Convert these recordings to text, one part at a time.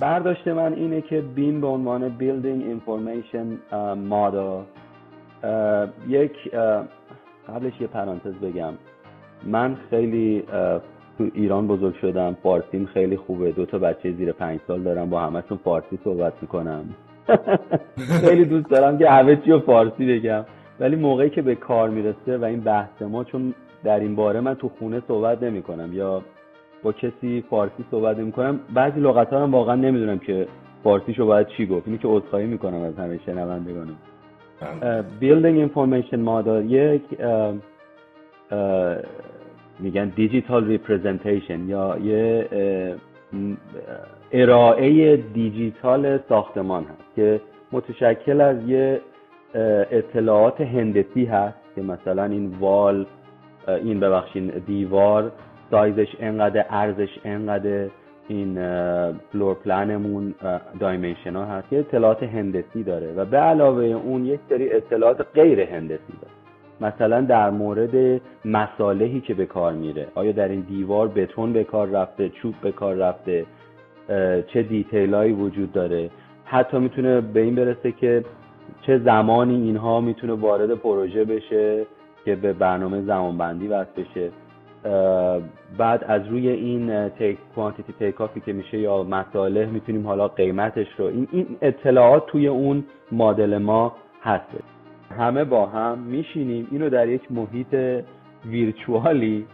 برداشت من اینه که بیم به عنوان بیلدینگ اینفورمیشن مادل یک قبلش یه پرانتز بگم. من خیلی تو ایران بزرگ شدم. فارسیم خیلی خوبه. دو تا بچه زیر پنج سال دارم. با همهشون فارسی صحبت می‌کنم. خیلی دوست دارم که همه چی رو فارسی بگم. ولی موقعی که به کار می‌رسه و این بحث ما چون در این باره من تو خونه صحبت نمی کنم یا با کسی فارسی صحبت نمی کنم بعضی لغت ها هم واقعا نمی‌دونم که فارسیشو باید چی گفت. اینی که عذرخواهی می‌کنم از همه شنوندگانم. building information model یک میگن digital representation یا یه ارائه دیجیتال ساختمان هست که متشکل از یه اطلاعات هندسی هست که مثلا این wall این ببخشین دیوار سایزش انقدر عرضش انقدر این floor plan مون dimension ها هست. که اطلاعات هندسی داره و به علاوه اون یک سری اطلاعات غیر هندسی داره. مثلا در مورد مصالحی که به کار میره. آیا در این دیوار بتون به کار رفته چوب به کار رفته؟ چه detail هایی وجود داره؟ حتی می‌تونه به این برسه که چه زمانی اینها می‌تونه وارد پروژه بشه که به برنامه زمانبندی وصل بشه. بعد از روی این take quantity take که میشه یا مصالح می‌تونیم حالا قیمتش رو این, این اطلاعات توی اون مدل ما هست. همه با هم میشینیم. اینو در یک محیط virtual ی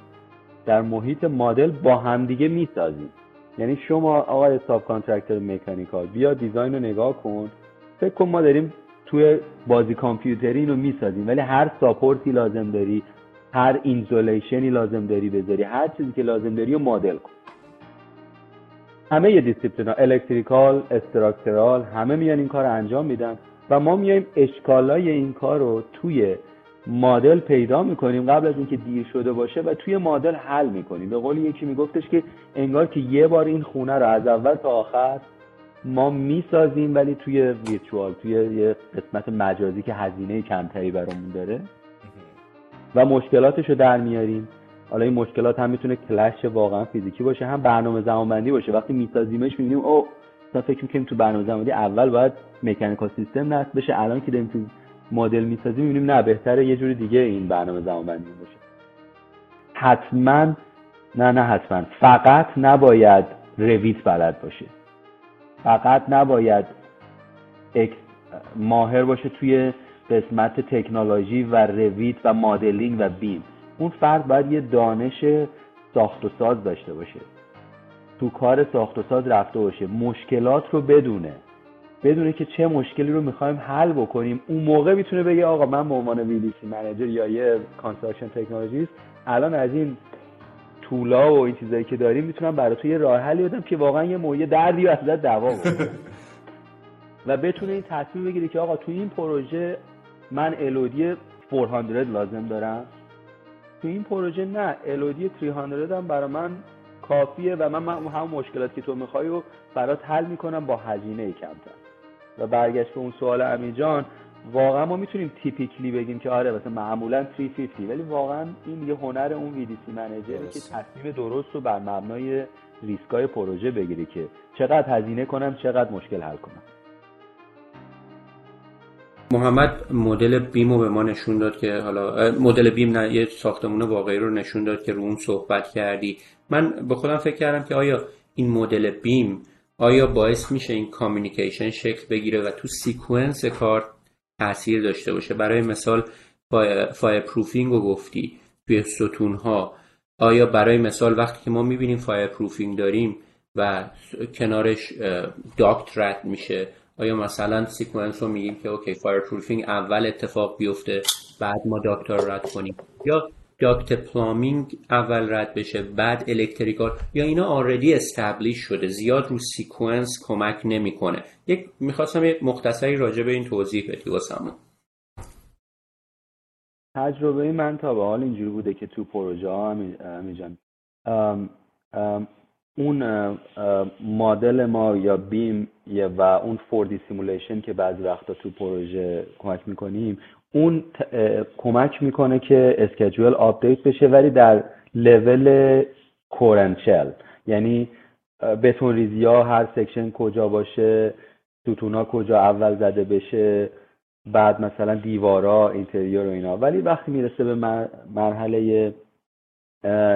در محیط مدل با همدیگه می‌سازیم. یعنی شما آقای subcontractor mechanical بیا design رو نگاه کن. فکر کن ما داریم توی بازی کامپیوتری اینو می‌سازیم ولی هر support ی لازم داری هر insulation ی لازم داری بذاری. هر چیزی که لازم داری رو مدل کن. همه یه discipline ا electrical structural همه میان این کار رو انجام میدن و ما میایم اشکالای این کار رو توی مدل پیدا می‌کنیم قبل از اینکه دیر شده باشه و توی مدل حل می‌کنیم. به قول یکی میگفتش که انگار که یه بار این خونه رو از اول تا آخر ما می‌سازیم ولی توی ویرچوال توی یه قسمت مجازی که هزینه کمتری برامون داره. و مشکلاتش رو در میاریم. حالا این مشکلات هم می‌تونه کلش واقعا فیزیکی باشه هم برنامه زمانبندی باشه. وقتی میسازیمش می‌بینیم او تا فکر می‌کنیم تو برنامه زمانبندی اول باید مکانیکال سیستم نصب بشه. الان که داریم تو مدل می‌سازیم می‌بینیم نه بهتره یه جوری دیگه این برنامه زمانبندی باشه. حتما نه نه حتما. فقط نباید Revit بلد باشه. فقط نباید ماهر باشه توی قسمت تکنولوژی و Revit و مدلینگ و BIM. اون فرد باید یه دانش ساخت و ساز داشته باشه. تو کار ساخت و ساز رفته باشه. مشکلات رو بدونه. بدونه که چه مشکلی رو می‌خوایم حل بکنیم. اون موقع می‌تونه بگه آقا من به عنوان VDC manager یا یه construction technologist الان از این طولا و این چیزایی که داریم می‌تونم برای تو یه راه حلی بدم که واقعا یه مویه دردی از دوا و بتونه این تصمیم بگیره که آقا تو این پروژه من الودی 400 لازم دارم. تو این پروژه نه الودی 300 هم برای من کافیه و من, همون مشکلاتی که تو می‌خوای رو برات حل می‌کنم با هزینه کمتر. و برگشت به اون سوال امیجان واقعا ما می‌تونیم تیپیکلی بگیم که آره مثلا معمولا 350 ولی واقعا این یه هنر اون ویدیسی منیجره که تصمیم درست رو بر مبنای ریسکای پروژه بگیره که چقدر هزینه کنم چقدر مشکل حل کنم. محمد مدل بیم رو به ما نشون داد که حالا مدل بیم نه یه ساختمون واقعی رو نشون داد که رو اون صحبت کردی. من به خودم فکر کردم که آیا این مدل بیم آیا باعث میشه این communication شکل بگیره و تو sequence کار تاثیر داشته باشه؟ برای مثال fireproofing رو گفتی توی ستون ها آیا برای مثال وقتی که ما می‌بینیم fireproofing داریم و کنارش duct رد میشه آیا مثلا sequence رو میگیم که okay fireproofing اول اتفاق بیفته بعد ما duct رو رد کنیم؟ یا duct plumbing اول رد بشه بعد electrical؟ یا اینا already establish شده زیاد رو sequence کمک نمی‌کنه؟ یکم می‌خواستم یه مختصری راجع به این توضیح بدی واسمون. تجربه من تا به حال اینجوری بوده که تو پروژه ها میجن اون مدل ما یا BIM و اون 4D simulation که بعضی وقتا تو پروژه کمک می‌کنیم اون کمک می‌کنه که schedule update بشه ولی در level core and shell یعنی بتون ریزی ها هر section کجا باشه ستونا کجا اول زده بشه بعد مثلا دیوارا interior و اینا. ولی وقتی می‌رسه به مرحله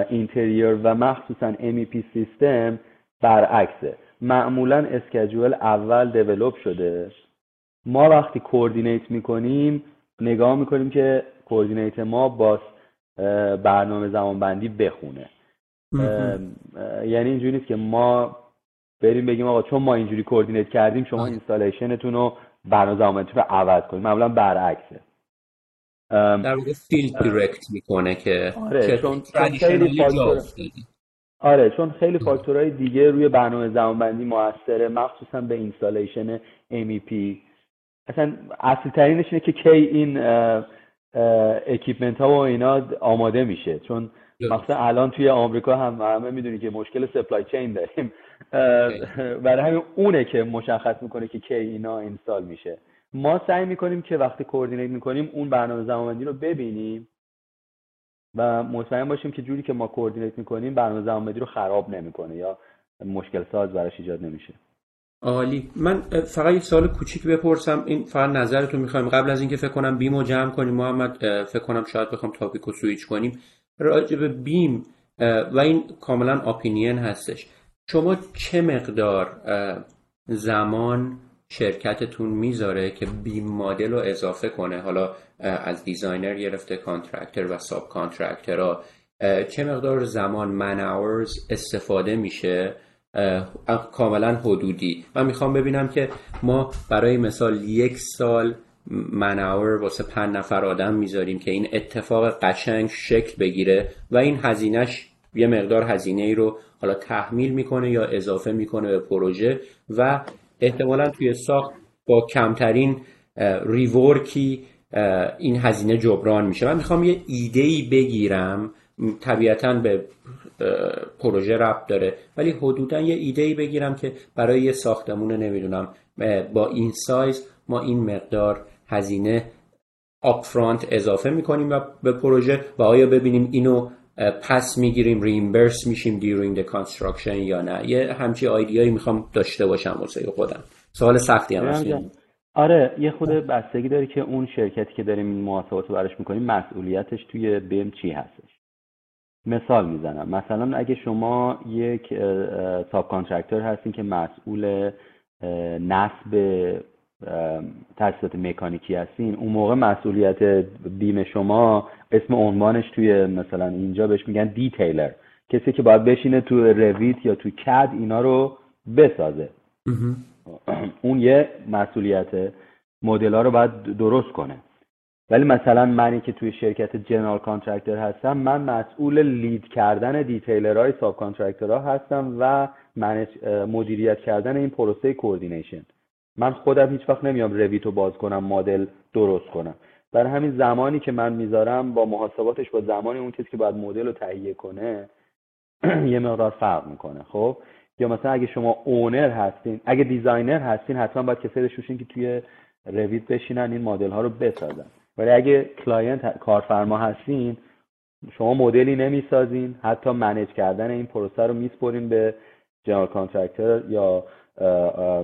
interior و مخصوصا MEP سیستم برعکسه. معمولا schedule اول develop شده. ما وقتی coordinate می‌کنیم نگاه می‌کنیم که coordinate ما با برنامه زمانبندی بخونه. یعنی اینجوری نیست که ما بریم بگیم آقا چون ما اینجوری coordinate کردیم شما installation تون رو برنامه زمانبندی رو عوض کنیم. معمولا برعکسه. در واقع field direct می‌کنه که آره چون خیلی فاکتور آره چون خیلی فاکتورهای دیگه روی برنامه زمانبندی موثره مخصوصا به installation MEP اصلا اصلی ترینش اینه که کی این equipment ها و اینا آماده میشه. چون مثلا الان توی آمریکا هم همه می‌دونی که مشکل supply chain داریم. برای همین اونه که مشخص می‌کنه که کی اینا اینستال میشه. ما سعی می‌کنیم که وقتی کوردینیت می‌کنیم اون برنامه زمانبندی رو ببینیم و مطمئن باشیم که جوری که ما کوردینیت می‌کنیم برنامه زمانبندی رو خراب نمی‌کنه یا مشکل ساز براش ایجاد نمیشه. عالی. من فقط یک سوال کوچیک بپرسم. این فقط نظرتو می‌خوایم. قبل از اینکه فکر کنم بیمو جمع کنیم محمد فکر کنم شاید بخوام تاپیک رو سویچ کنیم. راجع به بیم و این کاملا opinion هستش. شما چه مقدار زمان شرکتتون می‌ذاره که BIM مدل رو اضافه کنه حالا از designer گرفته contractor و subcontractor چه مقدار زمان من استفاده میشه؟ کاملا حدودی. من می‌خوام ببینم که ما برای مثال یک سال man hour واسه پنج نفر آدم می‌ذاریم که این اتفاق قشنگ شکل بگیره و این هزینهش یه مقدار هزینه ای رو حالا تحمیل می‌کنه یا اضافه می‌کنه به پروژه و احتمالا توی ساخت با کمترین ریورکی این هزینه جبران میشه. من می‌خوام یه ایده ای بگیرم. طبیعتا به پروژه ربط داره. ولی حدودا یه ایده ای بگیرم که برای یه ساختمون نمی‌دونم با این سایز ما این مقدار هزینه آپفرانت اضافه می‌کنیم و به پروژه و آیا ببینیم اینو پس می‌گیریم reimburse میشیم during the construction یا نه. یه همچی idea یی می‌خوام داشته باشم واسه خودم. سوال سختی هم آره یه خود بستگی داره که اون شرکتی که داریم محاسبات رو براش می‌کنیم مسئولیتش توی BIM چی هستش؟ مثال می‌زنم. مثلا اگه شما یک subcontractor هستین که مسئول نصب تجهیزات مکانیکی هستین. اون موقع مسئولیت BIM شما اسم عنوانش توی مثلا اینجا بهش میگن detailer کسی که باید بشینه تو Revit یا تو CAD اینا رو بسازه. اون یه مسئولیت مدل ها رو باید درست کنه. ولی مثلا منی که توی شرکت general contractor هستم من مسئول lead کردن detailer های subcontractor ها هستم و مدیریت کردن این پروسه coordination. من خودم هیچ وقت نمیام Revit و باز کنم مدل درست کنم. برای همین زمانی که من می‌ذارم با محاسباتش با زمانی اون کسی که باید مدل رو تهیه کنه یه مقدار فرق می‌کنه خب؟ یا مثلا اگه شما owner هستین اگه designer هستین حتما باید کسی داشته که توی Revit بشینن این مدل ها رو بسازن. ولی اگه client کارفرما هستین شما مدلی نمی‌سازین حتی manage کردن این پروسه رو میسپرین به general contractor یا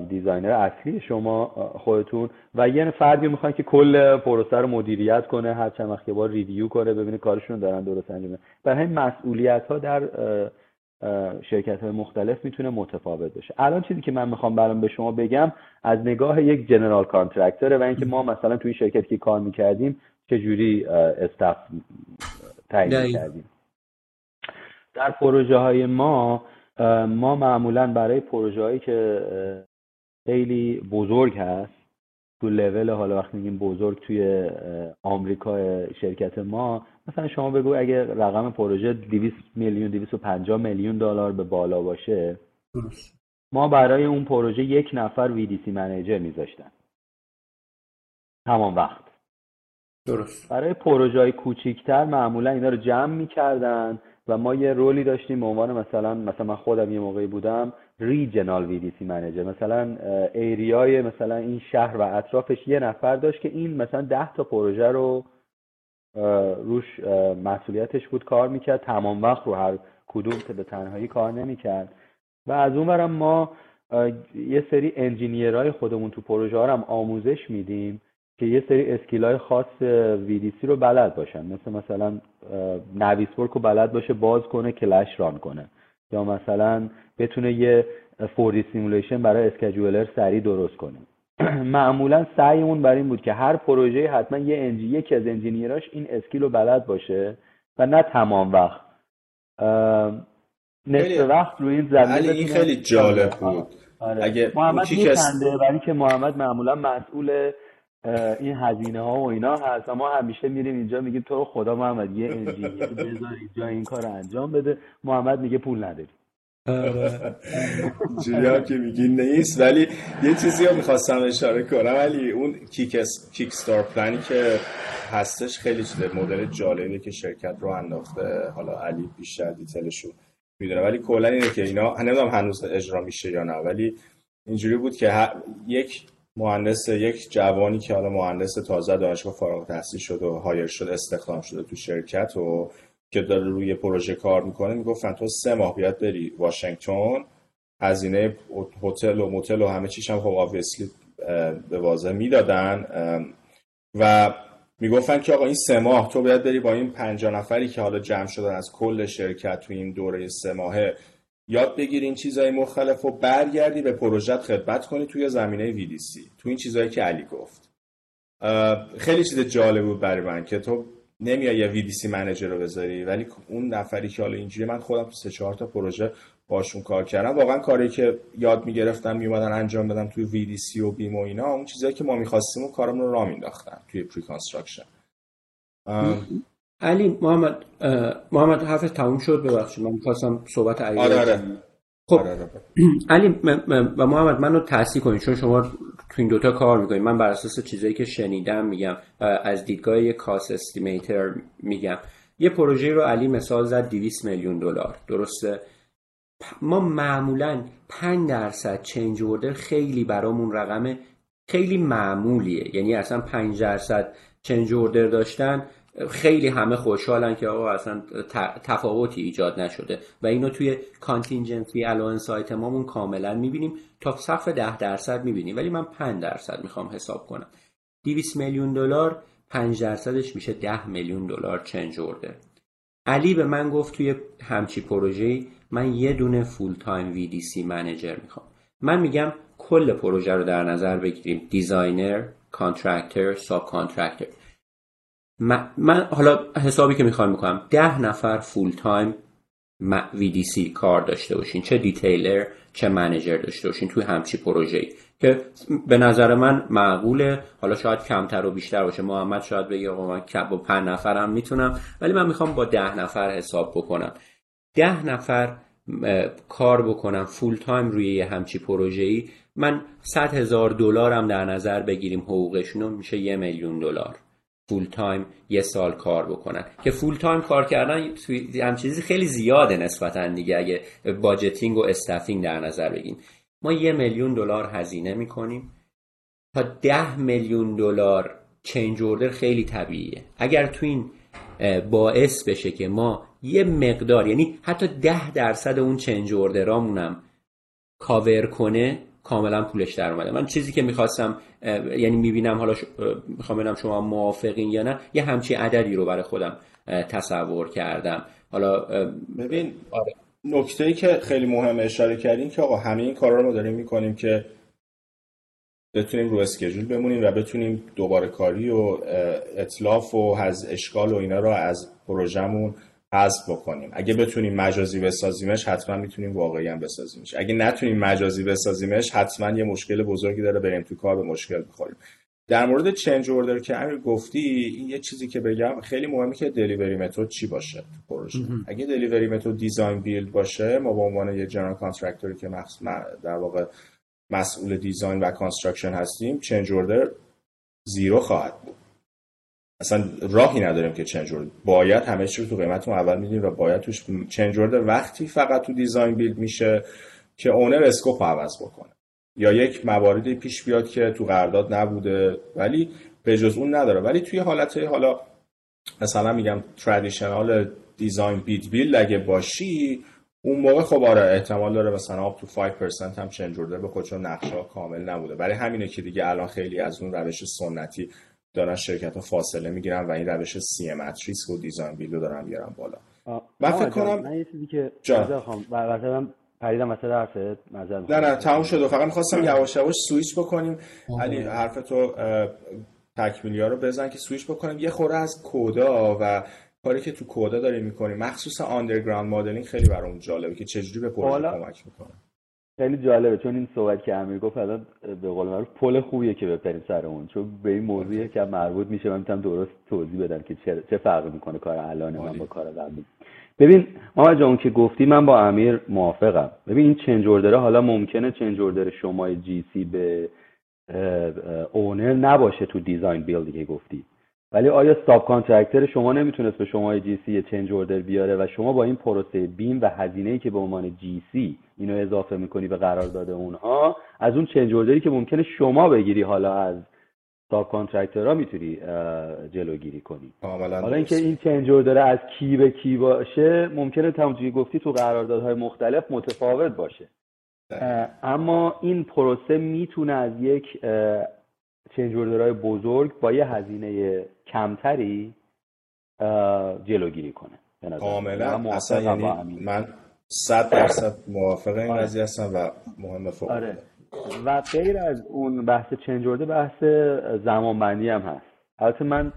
designer اصلی شما خودتون. و یه فردی می‌خوان که کل پروسه رو مدیریت کنه هر چند وقت بار review کنه ببینه کارشون دارن درست انجام برای همین مسئولیت ها در شرکت های مختلف می‌تونه متفاوت باشه الان چیزی که من می‌خوام برام به شما بگم از نگاه یک general contractor ه و اینکه ما مثلا توی شرکتی که کار می‌کردیم چجوری staff تعیین کردیم در پروژه های ما ما معمولا برای پروژه هایی که خیلی بزرگ هست تو لول حالا وقتی میگیم بزرگ توی آمریکا شرکت ما مثلا شما بگو اگه رقم پروژه 200 میلیون 250 میلیون دلار به بالا باشه ما برای اون پروژه یک نفر VDC منیجر میذاشتن. تمام وقت. درست. برای پروژه های کوچیکتر معمولا اینا رو جمع می‌کردن. و ما یه رولی داشتیم به عنوان مثلا مثلا من خودم یه موقعی بودم ریجنال ویدیسی منیجر مثلا ایریای مثلا این شهر و اطرافش یه نفر داشت که این مثلا ده تا پروژه رو روش مسئولیتش بود کار می‌کرد. تمام وقت رو هر کدوم که به تنهایی کار نمی‌کرد. و از اون برم ما یه سری engineer های خودمون تو پروژه هم آموزش میدیم. که یه سری skill های خاص VDC رو بلد باشن. مثل مثلا Navisworks رو بلد باشه باز کنه clash run کنه. یا مثلا بتونه یه 4D simulation برای scheduler سریع درست کنه. معمولا سعیمون بر این بود که هر پروژه حتما یه انجی یکی از engineer اش این skill رو بلد باشه و نه تمام وقت. نصف وقت روی این زمین این خیلی جالب بود. آره. اگه محمد میخنده برای که محمد معمولا مسئول این هزینه ها و اینا هست. ما همیشه میریم اینجا میگیم تو خدا محمد یه انجینیر بذار اینجا این کار انجام بده. محمد میگه پول نداری جوری هم که میگی نیست. ولی یه چیزی رو می‌خواستم اشاره کنم. ولی اون کیک, کیک ستار پلانی که هستش خیلی چیز مدل جالبی که شرکت رو انداخته. حالا علی بیشتر دیتیلشو می‌دونه. ولی کلا اینه که اینا نمی‌دونم هنوز اجرا میشه یا نه ولی اینجوری بود که یک مهندس یک جوانی که حالا مهندس تازه دانشگاه فارغ التحصیل شد و هایر شد استخدام شده تو شرکت و که داره روی پروژه کار می‌کنه می‌گفتن تو سه ماه بیاد بری واشنگتن هزینه هتل و موتل و همه چیش هم خب به واضح می‌دادن. و می‌گفتن که آقا این سه ماه تو باید بری با این پنجاه نفری که حالا جمع شدن از کل شرکت تو این دوره سه ماهه یاد بگیری این چیزهای مختلف و برگردی به پروژت خدمت کنی توی زمینه VDC تو این چیزهایی که علی گفت. خیلی چیز جالب بود برای من که تو نمیای یه VDC manager رو بذاری ولی اون نفری که حالا اینجوری من خودم تو سه چهار تا پروژه باشون کار کردم واقعا کاری که یاد می‌گرفتم میومدن انجام بدم توی VDC و BIM و اینا اون چیزایی که ما می‌خواستیم و کارمون رو را مینداختن توی preconstruction علی محمد محمد حرف تموم شد ببخشید. من می‌خواستم صحبت علی آره آره. خب آره آره. علی و محمد منو تحصیل کنید چون شما تو این دوتا کار می‌کنید. من بر اساس چیزایی که شنیدم میگم از دیدگاه یه کاس استیمیتر میگم. یه پروژه رو علی مثال زد 200 میلیون دلار. درسته؟ ما معمولا 5 درصد چنج اوردر خیلی برامون رقم خیلی معمولیه. یعنی اصلا 5 درصد change order داشتن خیلی همه خوشحالن که آقا اصلا تفاوتی ایجاد نشده و اینو توی contingency allowance مامون کاملا می‌بینیم. تا سقف ده درصد می‌بینیم. ولی من 5 درصد می‌خوام حساب کنم. 200 میلیون دلار 5 درصدش میشه 10 میلیون دلار change order علی به من گفت توی همچی پروژه من یه دونه full time VDC manager می‌خوام. من میگم کل پروژه رو در نظر بگیریم. designer contractor subcontractor من, حالا حسابی که می‌خوام می‌کنم ده نفر full time VDC کار داشته باشین چه detailer چه manager داشته باشین توی همچی پروژه ای که به نظر من معقوله حالا شاید کمتر و بیشتر باشه محمد شاید بگه آقا من با پنج نفرم می‌تونم ولی من می‌خوام با ده نفر حساب بکنم. ده نفر کار بکنم full time روی یه همچی پروژه ای من 100 هزار دلارم در نظر بگیریم حقوقشون میشه یه میلیون دلار. full time یه سال کار بکنن. که full time کار کردن هم چیزی خیلی زیاده نسبتا دیگه اگه budgeting و staffing در نظر بگیم. ما یه میلیون دلار هزینه می‌کنیم. تا ده میلیون دلار change order خیلی طبیعیه. اگر تو این باعث بشه که ما یه مقدار یعنی حتی ده درصد اون change order امونم cover کنه کاملا پولش در اومده من چیزی که می‌خواستم یعنی می‌بینم حالا می‌خوام ببینم شما موافقین یا نه یه همچی عددی رو برای خودم تصور کردم حالا ببین آره. نکته ای که خیلی مهم اشاره کردیم که آقا همه این کارا رو ما داریم می‌کنیم که بتونیم رو اسکیجول بمونیم و بتونیم دوباره کاری و اطلاف و از اشکال و اینا رو از پروژمون حذف بکنیم. اگه بتونیم مجازی بسازیمش حتما می‌تونیم واقعی هم بسازیمش. اگه نتونیم مجازی بسازیمش حتما یه مشکل بزرگی داره بریم تو کار به مشکل بخوریم. در مورد change order که امیر گفتی این یه چیزی که بگم خیلی مهمه که delivery method چی باشه تو پروژه. اگه delivery method design build باشه ما به عنوان یه general contractor ی که در واقع مسئول design و construction هستیم change order zero خواهد بود. اصلا راهی نداریم که change باید همه چی رو تو قیمت اول میدیم و باید توش change وقتی فقط تو design build میشه که owner scope عوض بکنه. یا یک مواردی پیش بیاد که تو قرارداد نبوده ولی به جز اون نداره. ولی توی حالت حالا مثلا میگم traditional design bid build اگه باشی اون موقع خب آره احتمال داره مثلا up to 5% هم change به چون نقشه کامل نبوده. برای همینه که دیگه الان خیلی از اون روش سنتی دارن شرکت ها فاصله می‌گیرن و این روش CM at risk و design build دارن بیارن بالا. من فکر کنم من یه چیزی که مثلا پریدم مثلا حرفت نه نه تموم شد. فقط می‌خواستم یواش یواش سویچ بکنیم. علی حرف تو تکمیلی ها رو بزن که سویچ بکنیم. یه خورده از کودا و کاری که تو کودا داریم می‌کنیم. مخصوصا underground modeling خیلی برام جالبه که چجوری به پروژه کمک می‌کنه. خیلی جالبه چون این صحبت که امیر گفت الان به قول معروف پل خوبیه که بپریم سر اون چون به این موضوعی که مربوط میشه من می‌تونم درست توضیح بدم که چه, چه فرقی می‌کنه کار الان من با کار قبلی. ببین ما اون که گفتی من با امیر موافقم. ببین این change order ه حالا ممکنه change order شما GC به owner نباشه تو design build ی که گفتی. ولی آیا subcontractor شما نمی‌تونست به شما GC change order بیاره و شما با این پروسه BIM و هزینه ای که به عنوان GC اینو اضافه می‌کنی به قرار داده اونها از اون change order ی که ممکنه شما بگیری حالا از subcontractor ها می‌تونی جلوگیری کنی؟ حالا اینکه این چنج اوردر از کی به کی باشه ممکنه همونجوری گفتی تو قراردادهای مختلف متفاوت باشه. اما این پروسه می‌تونه از یک چنج اوردرهای بزرگ با یه هزینه کمتری جلوگیری کنه کاملا. اصلا یعنی من صد درصد موافق این آره. قضیه هستم و مهم فوق آره. و غیر از اون بحث چنج بحث زمانبندی هم هست. البته من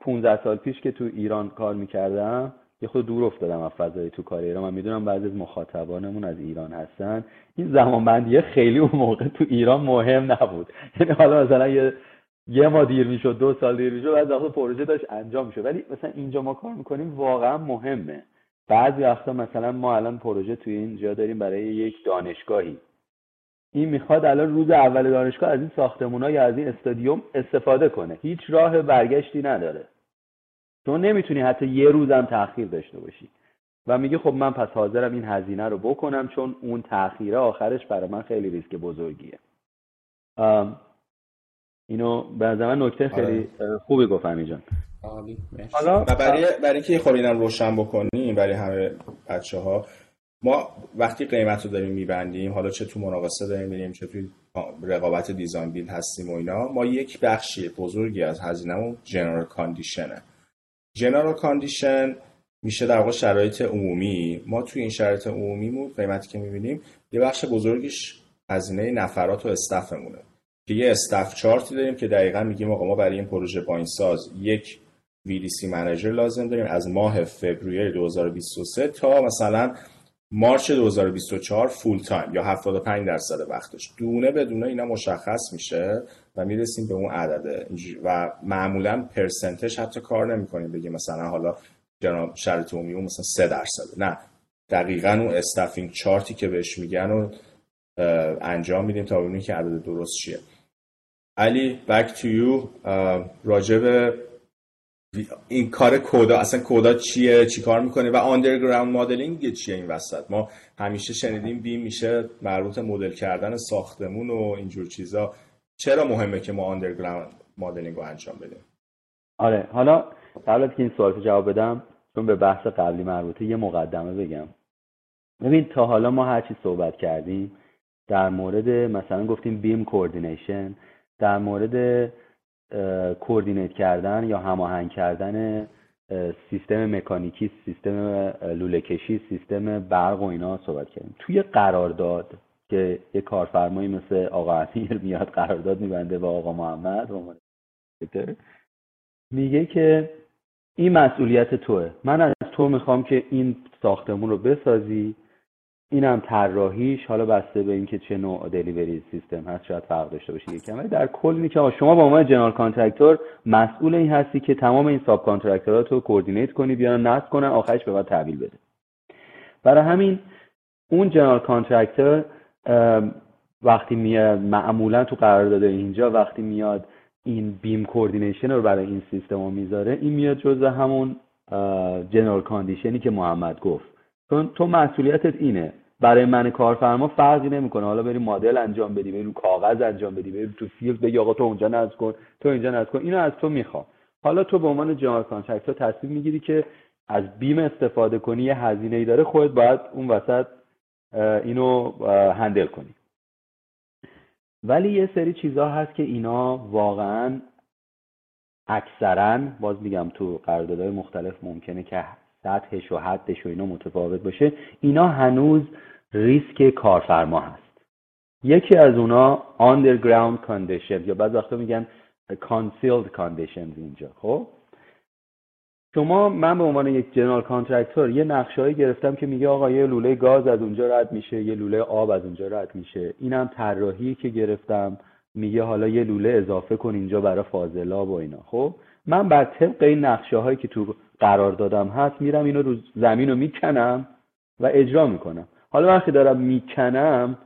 15 سال پیش که تو ایران کار می‌کردم یه خود دور افتادم از فضای تو کار ایران. من می‌دونم بعضی از مخاطبانمون از ایران هستن. این زمانبندی خیلی اون موقع تو ایران مهم نبود. یعنی حالا مثلا یه یه ما دیر می‌شد دو سال دیر می‌شد بعد وقت پروژه داشت انجام می‌شد. ولی مثلا اینجا ما کار می‌کنیم واقعا مهمه. بعضی وقتا مثلا ما الان پروژه توی اینجا داریم برای یک دانشگاهی. این می‌خواد الان روز اول دانشگاه از این ساختمونا یا از این استادیوم استفاده کنه. هیچ راه برگشتی نداره. چون نمی‌تونی حتی یه روزم تاخیر داشته باشی. و میگه خب من پس حاضرم این هزینه رو بکنم چون اون تاخیره آخرش برای من خیلی ریسک بزرگیه. اینو به من نکته خیلی آره. خوبی گفتم جان. حالا برای برای که خب اینم روشن بکنیم برای همه بچه ها ما وقتی قیمت رو داریم میبندیم حالا چه تو مناقصه داریم میریم چه توی رقابت design build هستیم و اینا ما یک بخشی بزرگی از هزینهمون general condition ه general condition میشه در واقع شرایط عمومی. ما توی این شرایط عمومیمون قیمتی که می‌بینیم یه بخش بزرگیش هزینه نفرات و staff مونه. که یه staff chart ی داریم که دقیقا میگیم آقا ما برای این پروژه با ساز یک VDC manager لازم داریم. از ماه فوریه 2023 تا مثلا مارچ 2024 full time یا 75 درصد وقتش. دونه به دونه اینا مشخص میشه و می‌رسیم به اون عدده و معمولا percent ش حتی کار نمی‌کنیم. بگیم مثلا حالا جنرال شرط عمومی مثلا 3 درصد. نه. دقیقا اون staffing chart ی که بهش میگن و انجام میدیم تا ببینیم که عدد درست چیه. علی بک تو یو راجب این کار کودا اصلا کودا چیه؟ چی کار می‌کنه؟ و آندرگراوند مدلینگ چیه این وسط؟ ما همیشه شنیدیم بیم میشه مربوط مدل کردن ساختمون و اینجور چیزا. چرا مهمه که ما آندرگراوند مدلینگ رو انجام بدیم؟ آره حالا قبل از که این سوال جواب بدم چون به بحث قبلی مربوطه یه مقدمه بگم. ببین تا حالا ما هر چی صحبت کردیم در مورد مثلا گفتیم بیم کوردینیشن در مورد کوردینیت کردن یا هماهنگ کردن سیستم مکانیکی سیستم لوله کشی سیستم برق و اینا صحبت کردیم. توی قرارداد که یه کارفرمایی مثل آقا امیر میاد قرارداد میبنده با آقا محمد میگه که این مسئولیت توه. من از تو می‌خوام که این ساختمون رو بسازی اینم طراحیش حالا بسته به اینکه چه نوع delivery system هست شاید فرق داشته باشه یکم. ولی در کل اینه که شما با عنوان general contractor مسئول این هستی که تمام این subcontractor ات رو coordinate کنی بیان نصب کنن آخرش به بعد تحویل بده. برای همین اون general contractor وقتی میاد معمولا تو قرار داده اینجا وقتی میاد این BIM coordination رو برای این سیستم رو می‌ذاره این میاد جزء همون general condition ی که محمد گفت. چون تو مسئولیتت اینه. برای من کارفرما فرقی نمی‌کنه. حالا بری مدل انجام بدی بری رو کاغذ انجام بدی بری تو field بگی آقا تو اونجا نصب کن تو اینجا نصب کن اینو از تو می‌خوام. حالا تو به عنوان general contractor تصمیم می‌گیری که از BIM استفاده کنی یه هزینه ای داره خودت باید اون وسط اینو handle کنی. ولی یه سری چیزها هست که اینا واقعا اکثرا باز میگم تو قراردادهای مختلف ممکنه که سطحش و حدش و اینا متفاوت باشه اینا هنوز ریسک کارفرما هست. یکی از اونا underground condition یا بعض وقتا میگن concealed conditions اینجا. خب؟ شما من به عنوان یک جنرال کانترکتور یه نقشهایی گرفتم که میگه آقا یه لوله گاز از اونجا رد میشه یه لوله آب از اونجا رد میشه. اینم طراحی که گرفتم. میگه حالا یه لوله اضافه کن اینجا برای فاضلاب و اینا. خب؟ من بر طبق این نقشه هایی که تو قرار دادم هست میرم اینو رو زمین رو می‌کنم و اجرا می‌کنم. حالا وقتی دارم می‌کنم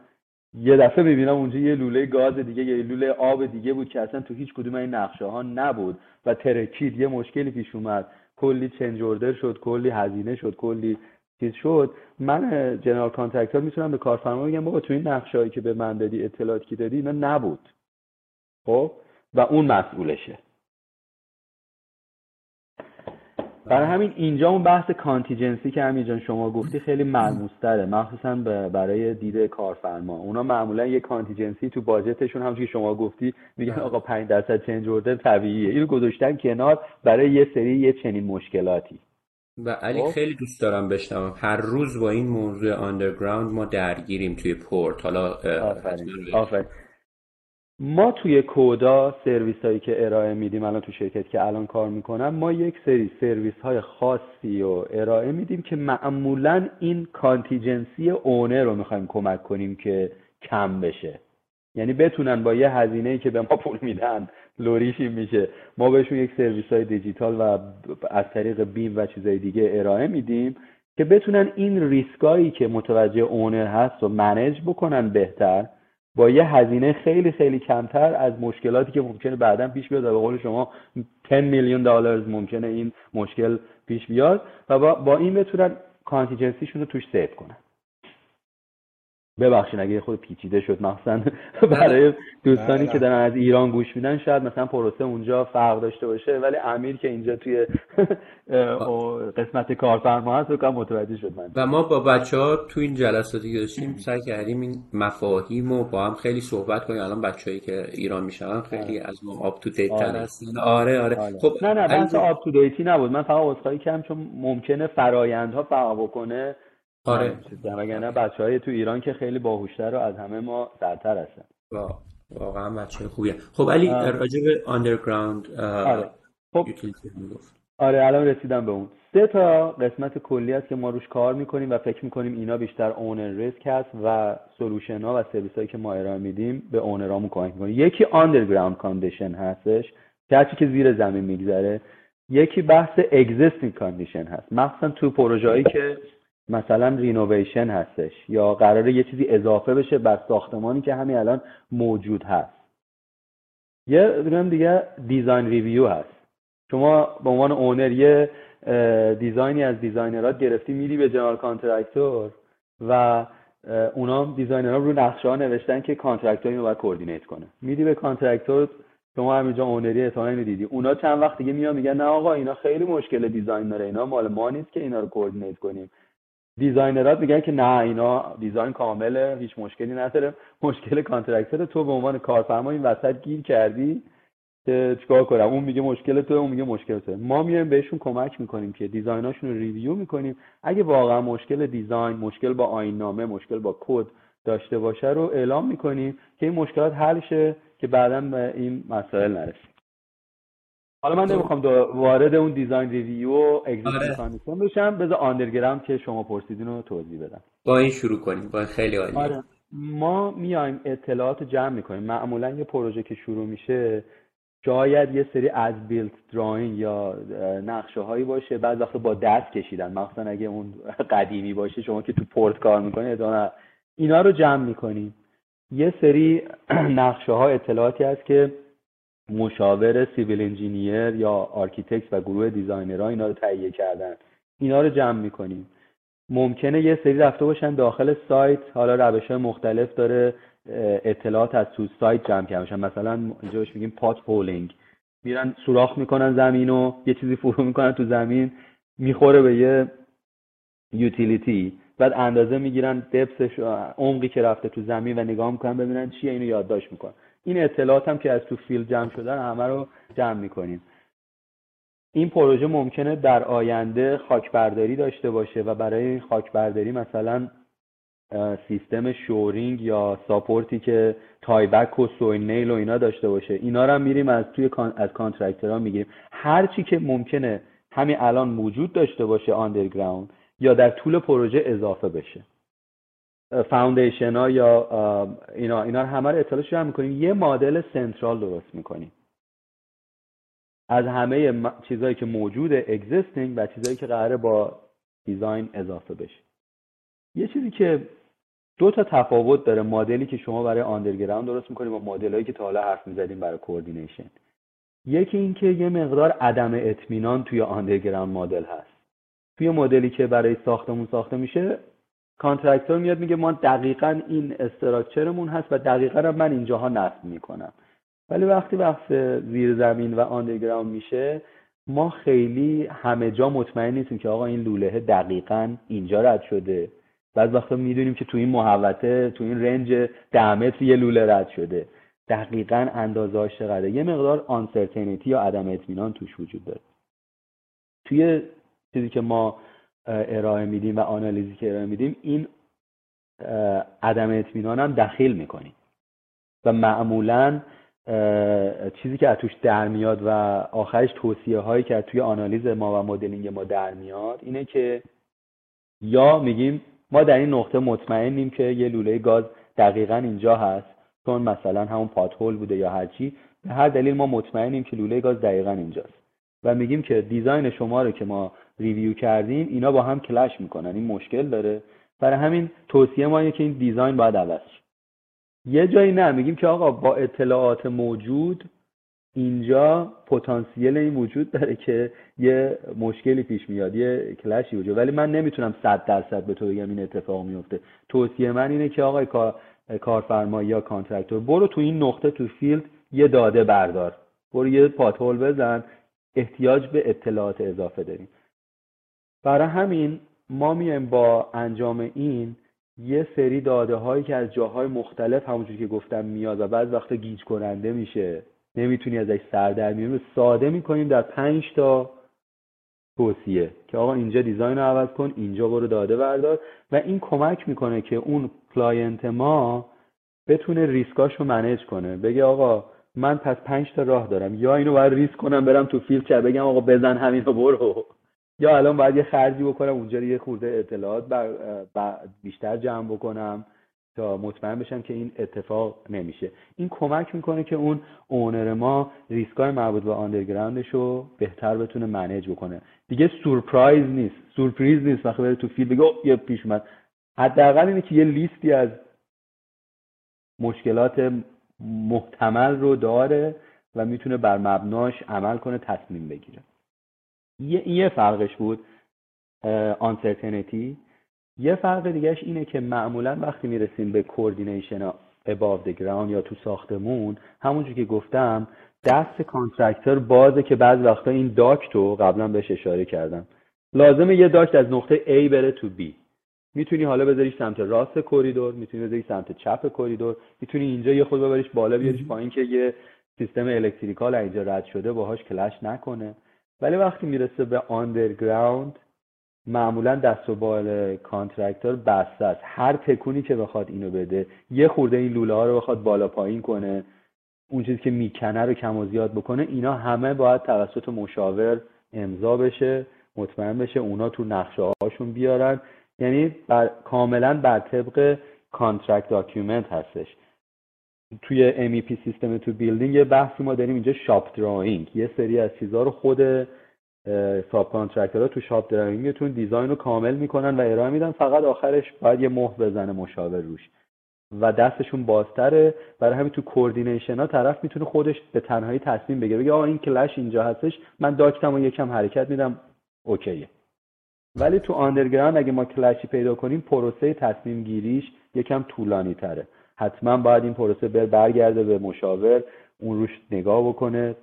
یه دفعه می‌بینم اونجا یه لوله گاز دیگه یه لوله آب دیگه بود که اصلا تو هیچ کدوم این نقشه ها نبود و ترکید یه مشکلی پیش اومد. کلی change order شد کلی هزینه شد کلی چیز شد. من general contractor می‌تونم به کارفرما بگم بابا تو این نقشه که به من دادی اطلاعاتی که دادی اینا نبود. خب؟ و اون مسئولشه. برای همین اینجا اون بحث contingency که همین شما گفتی خیلی ملموستره. مخصوصا برای دید کارفرما. اونا معمولا یه contingency تو budget شون همونجوری که شما گفتی میگن آقا 5 درصد change order طبیعیه. اینو گذاشتن کنار برای یه سری یه چنین مشکلاتی. و علی خب؟ خیلی دوست دارم بشنوم. هر روز با این موضوع underground ما درگیریم توی پورت. حالا آفرین. ما توی کودا سرویس هایی که ارائه میدیم الان تو شرکت که الان کار می‌کنم ما یک سری سرویس های خاصی رو ارائه میدیم که معمولا این contingency owner رو می‌خوایم کمک کنیم که کم بشه. یعنی بتونن با یه هزینه که به ما پول میدن لوریشی میشه. ما بهشون یک سرویس های دیجیتال و از طریق BIM و چیزهای دیگه ارائه میدیم که بتونن این ریسکایی که متوجه owner هست رو manage بکنن بهتر. با یه هزینه خیلی خیلی کمتر از مشکلاتی که ممکنه بعدا پیش بیاد به قول شما 10 میلیون دلار ممکنه این مشکل پیش بیاد و با, با این بتونن کانتیجنسیشون رو توش سیو کنن. ببخشید اگه خود پیچیده شد مثلا برای دوستانی که دارن از ایران گوش میدن شاید مثلا پروسه اونجا فرق داشته باشه ولی امیر که اینجا توی قسمت کارفرما هست بکنم متوجه شد من. و ما با بچه ها تو این جلساتی که داشتیم سعی کردیم این مفاهیم و با هم خیلی صحبت کنیم. الان بچه‌ای که ایران میشن خیلی آره. از ما up to date آره. هستن. آره آره, آره. خب نه نه بحث آپ to date ی نبود. من فقط عذرخواهی کردم چون ممکنه فرایندها فرق بکنه. آره. وگرنه بچه های تو ایران که خیلی باهوشتر و از همه ما سرتر هستن. واقعا بچه های خوبیه. خب علی راجع به underground آره. خب. آره الان رسیدم به اون. سه تا قسمت کلی است که ما روش کار می‌کنیم و فکر می‌کنیم اینا بیشتر owner risk هست و solution ها و سرویس هایی که ما ارائه میدیم به owner امون کمک می‌کنیم یکی underground condition هستش. که هرچی که زیر زمین میگذره. یکی بحث existing condition هست. مخصوصا تو پروژه هایی که مثلا renovation هستش یا قراره یه چیزی اضافه بشه بر ساختمانی که همین الان موجود هست. یه دونم دیگه design review هست. شما به عنوان owner یه design ی از designer ات گرفتی میری به general contractor و اونا designer ها رو نقشه ها نوشتن که contractor اینو باید coordinate کنه. میری به contractor شما همینجا owner ی احتمالاً اینو دیدی. اونا چند وقت دیگه میان میگن نه آقا اینا خیلی مشکل design داره اینا مال ما نیست که اینا رو coordinate کنیم. designer ات میگن که نه اینا design کامله هیچ مشکلی نداره. مشکل contractor تو به عنوان کارفرما این وسط گیر کردی که چیکار کنم؟ اون میگه مشکل تو اون میگه مشکل تو. ما میایم بهشون کمک می‌کنیم که design اشون رو review می‌کنیم. اگه واقعا مشکل design مشکل با آیین نامه مشکل با کد داشته باشه رو اعلام می‌کنیم که این مشکلات حل شه که بعدا به این مسائل نرسیم. حالا من نمی‌خوام وارد اون design review و existing بشم. بذار underground که شما پرسیدین رو توضیح بدم. با این شروع کنیم. با خیلی عالی آره. ما میایم اطلاعات جمع می‌کنیم. معمولا یه پروژه که شروع میشه شاید یه سری از build drawing یا نقشه هایی باشه. بعض وقتا با دست کشیدن. مخصوصا اگه اون قدیمی باشه شما که تو پورت کار می‌کنید اینا رو جمع می‌کنیم. یه سری نقشه ها اطلاعاتی هست که مشاور civil engineer یا architect و گروه designer ها اینا رو تهیه کردن. اینا رو جمع می‌کنیم. ممکنه یه سری رفته باشن داخل سایت حالا روش های مختلف داره اطلاعات از تو سایت جمع کرده باشن. مثلا اینجا بهش میگیم potholing میرن سوراخ می‌کنن زمین و یه چیزی فرو می‌کنن تو زمین می‌خوره به یه utility. بعد اندازه می‌گیرن depth اش عمقی که رفته تو زمین و نگاه می‌کنن ببینن چیه اینو یادداشت می‌کنن. این اطلاعات هم که از تو field جمع شدن همه رو جمع می‌کنیم. این پروژه ممکنه در آینده خاکبرداری داشته باشه و برای خاکبرداری مثلا سیستم shoring یا support ی که tieback و soil nail و اینا داشته باشه اینا رو هم میریم از توی از ها می‌گیریم. هر چی که ممکنه همین الان وجود داشته باشه underground یا در طول پروژه اضافه بشه. foundation ها یا اینا اینا همه رو اطلاعش رو می‌کنیم. یه مدل central درست می‌کنیم. از همه چیزهایی که موجود existing و چیزهایی که قراره با design اضافه بشه. یه چیزی که دو تا تفاوت داره مدلی که شما برای underground درست می‌کنید با مدلایی که تا حالا حرف می‌زدیم برای coordination یکی اینکه یه مقدار عدم اطمینان توی underground مدل هست. توی مدلی که برای ساختمون ساخته میشه contractor میاد میگه ما دقیقا این structure مون هست و دقیقا من اینجاها نصب می‌کنم. ولی وقتی وقت زیر زمین و آندرگراوند میشه ما خیلی همه جا مطمئن نیستیم که آقا این لوله دقیقا اینجا رد شده. بعض وقتا می‌دونیم که تو این محوطه تو این رنج ده متر یه لوله رد شده. دقیقا اندازه چقدره؟ یه مقدار آنسرتینیتی یا عدم اطمینان توش وجود داره. توی چیزی که ما ارائه میدیم و آنالیزی که ارائه میدیم این عدم اطمینان هم دخیل می‌کنیم. و معمولا چیزی که از توش در میاد و آخرش توصیه هایی که توی آنالیز ما و مدلینگ ما در میاد اینه که یا میگیم ما در این نقطه مطمئنیم که یه لوله گاز دقیقا اینجا هست چون مثلا همون پاتهول بوده یا هرچی به هر دلیل ما مطمئنیم که لوله گاز دقیقا اینجاست. و میگیم که دیزاین شما رو که ما ریویو کردیم اینا با هم کلش می‌کنن این مشکل داره. برای همین توصیه ما اینه که این design باید عوض یه جایی نه میگیم که آقا با اطلاعات موجود اینجا پتانسیل این وجود داره که یه مشکلی پیش میاد یه clash ی وجود. ولی من نمی‌تونم صد درصد به تو بگم این اتفاق میفته توصیه من اینه که آقای کارفرما یا contractor برو تو این نقطه تو field یه داده بردار. برو یه pothole بزن. احتیاج به اطلاعات اضافه داریم. برای همین ما میایم با انجام این یه سری داده هایی که از جاهای مختلف همونجوری که گفتم میاد و بعض وقتا گیج کننده میشه. نمی‌تونی ازش سر در رو ساده می‌کنیم در پنج تا توصیه که آقا اینجا design رو عوض کن اینجا برو داده بردار و این کمک می‌کنه که اون client ما بتونه ریسکاش رو manage کنه. بگه آقا من پس پنج تا راه دارم. یا اینو باید ریسک کنم برم تو field چه بگم آقا بزن همین رو برو. یا الان باید یه خرجی بکنم اونجا یه خورده اطلاعات بر بیشتر جمع بکنم تا مطمئن بشم که این اتفاق نمیشه. این کمک می‌کنه که اون owner ما ریسکای مربوط به underground اش رو بهتر بتونه manage بکنه. دیگه surprise نیست. سورپریز نیست. وقتی بره تو field بگه یه پیش اومد. حداقل اینه که یه لیستی از مشکلات محتمل رو داره و می‌تونه بر مبناش عمل کنه تصمیم بگیره. یه, یه فرقش بود uncertainty یه فرق دیگهش اینه که معمولا وقتی می‌رسیم به coordination above the ground یا تو ساختمون همونجور که گفتم دست contractor بازه که بعض وقتا این duct رو قبلا بهش اشاره کردم. لازمه یه duct از نقطه A بره تو B. می‌تونی حالا بذاریش سمت راست corridor می‌تونی بذاری سمت چپ کوریدور می‌تونی اینجا یه خورده ببریش بالا بیاریش پایین که یه سیستم electrical اینجا رد شده باهاش clash نکنه. ولی وقتی می‌رسه به underground معمولا دست و بال contractor بسته است. هر تکونی که بخواد اینو بده یه خورده این لوله ها رو بخواد بالا پایین کنه اون چیزی که می‌کنه رو کم و زیاد بکنه اینا همه باید توسط مشاور امضا بشه مطمئن بشه اونا تو نقشه هاشون بیارن. یعنی بر... کاملا بر طبق contract document هستش. توی MEP سیستم تو building یه بحثی ما داریم اینجا shop drawing. یه سری از چیزها رو خود sub ها تو shop drawing تون design رو کامل می‌کنن و ارائه میدن. فقط آخرش باید یه مهر بزنه مشاور روش. و دستشون بازتره. برای همین تو coordination ها طرف می‌تونه خودش به تنهایی تصمیم بگیره. بگه آقا این clash اینجا هستش. من duct م و یکم حرکت میدم. okay ه. ولی تو underground اگه ما clash ی پیدا کنیم پروسه تصمیم گیریش یکم طولانی تره حتما باید این پروسه بر برگرده به مشاور اون روش نگاه بکنه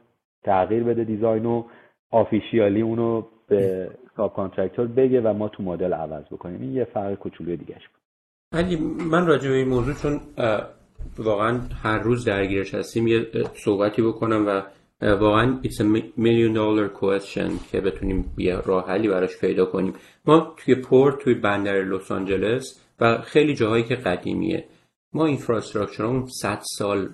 تغییر بده design و officially اونو به subcontractor بگه و ما تو مدل عوض بکنیم. این یه فرق کوچولوی دیگهش بود. ولی من راجع به این موضوع چون واقعا هر روز درگیرش هستیم یه صحبتی بکنم و واقعا it's a million dollar question که بتونیم یه راه حلی براش پیدا کنیم. ما توی پورت توی بندر لس آنجلس و خیلی جاهایی که قدیمیه. ما infrastructure اون 100 سال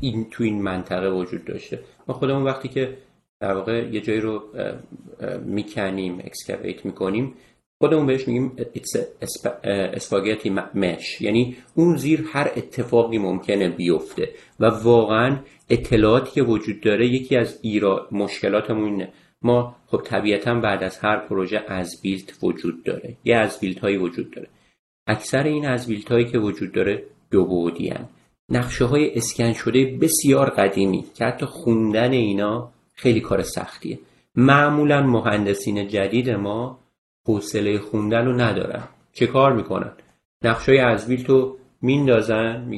این تو این منطقه وجود داشته. ما خودمون وقتی که در واقع یه جایی رو می‌کنیم excavate می‌کنیم خودمون بهش میگیم spaghetti mesh یعنی اون زیر هر اتفاقی ممکنه بیفته. و واقعا اطلاعاتی که وجود داره یکی از ایرا مشکلاتمون اینه. ما خب طبیعتا بعد از هر پروژه از بیلت وجود داره. یه از بیلت هایی وجود داره. اکثر این از بیلت هایی که وجود داره دو بودی نقشه های اسکن شده بسیار قدیمی که حتی خوندن اینا خیلی کار سختیه. معمولا مهندسین جدید ما حوصله خوندن رو ندارن. چه کار می‌کنن؟ نقشه as-built تو میندازن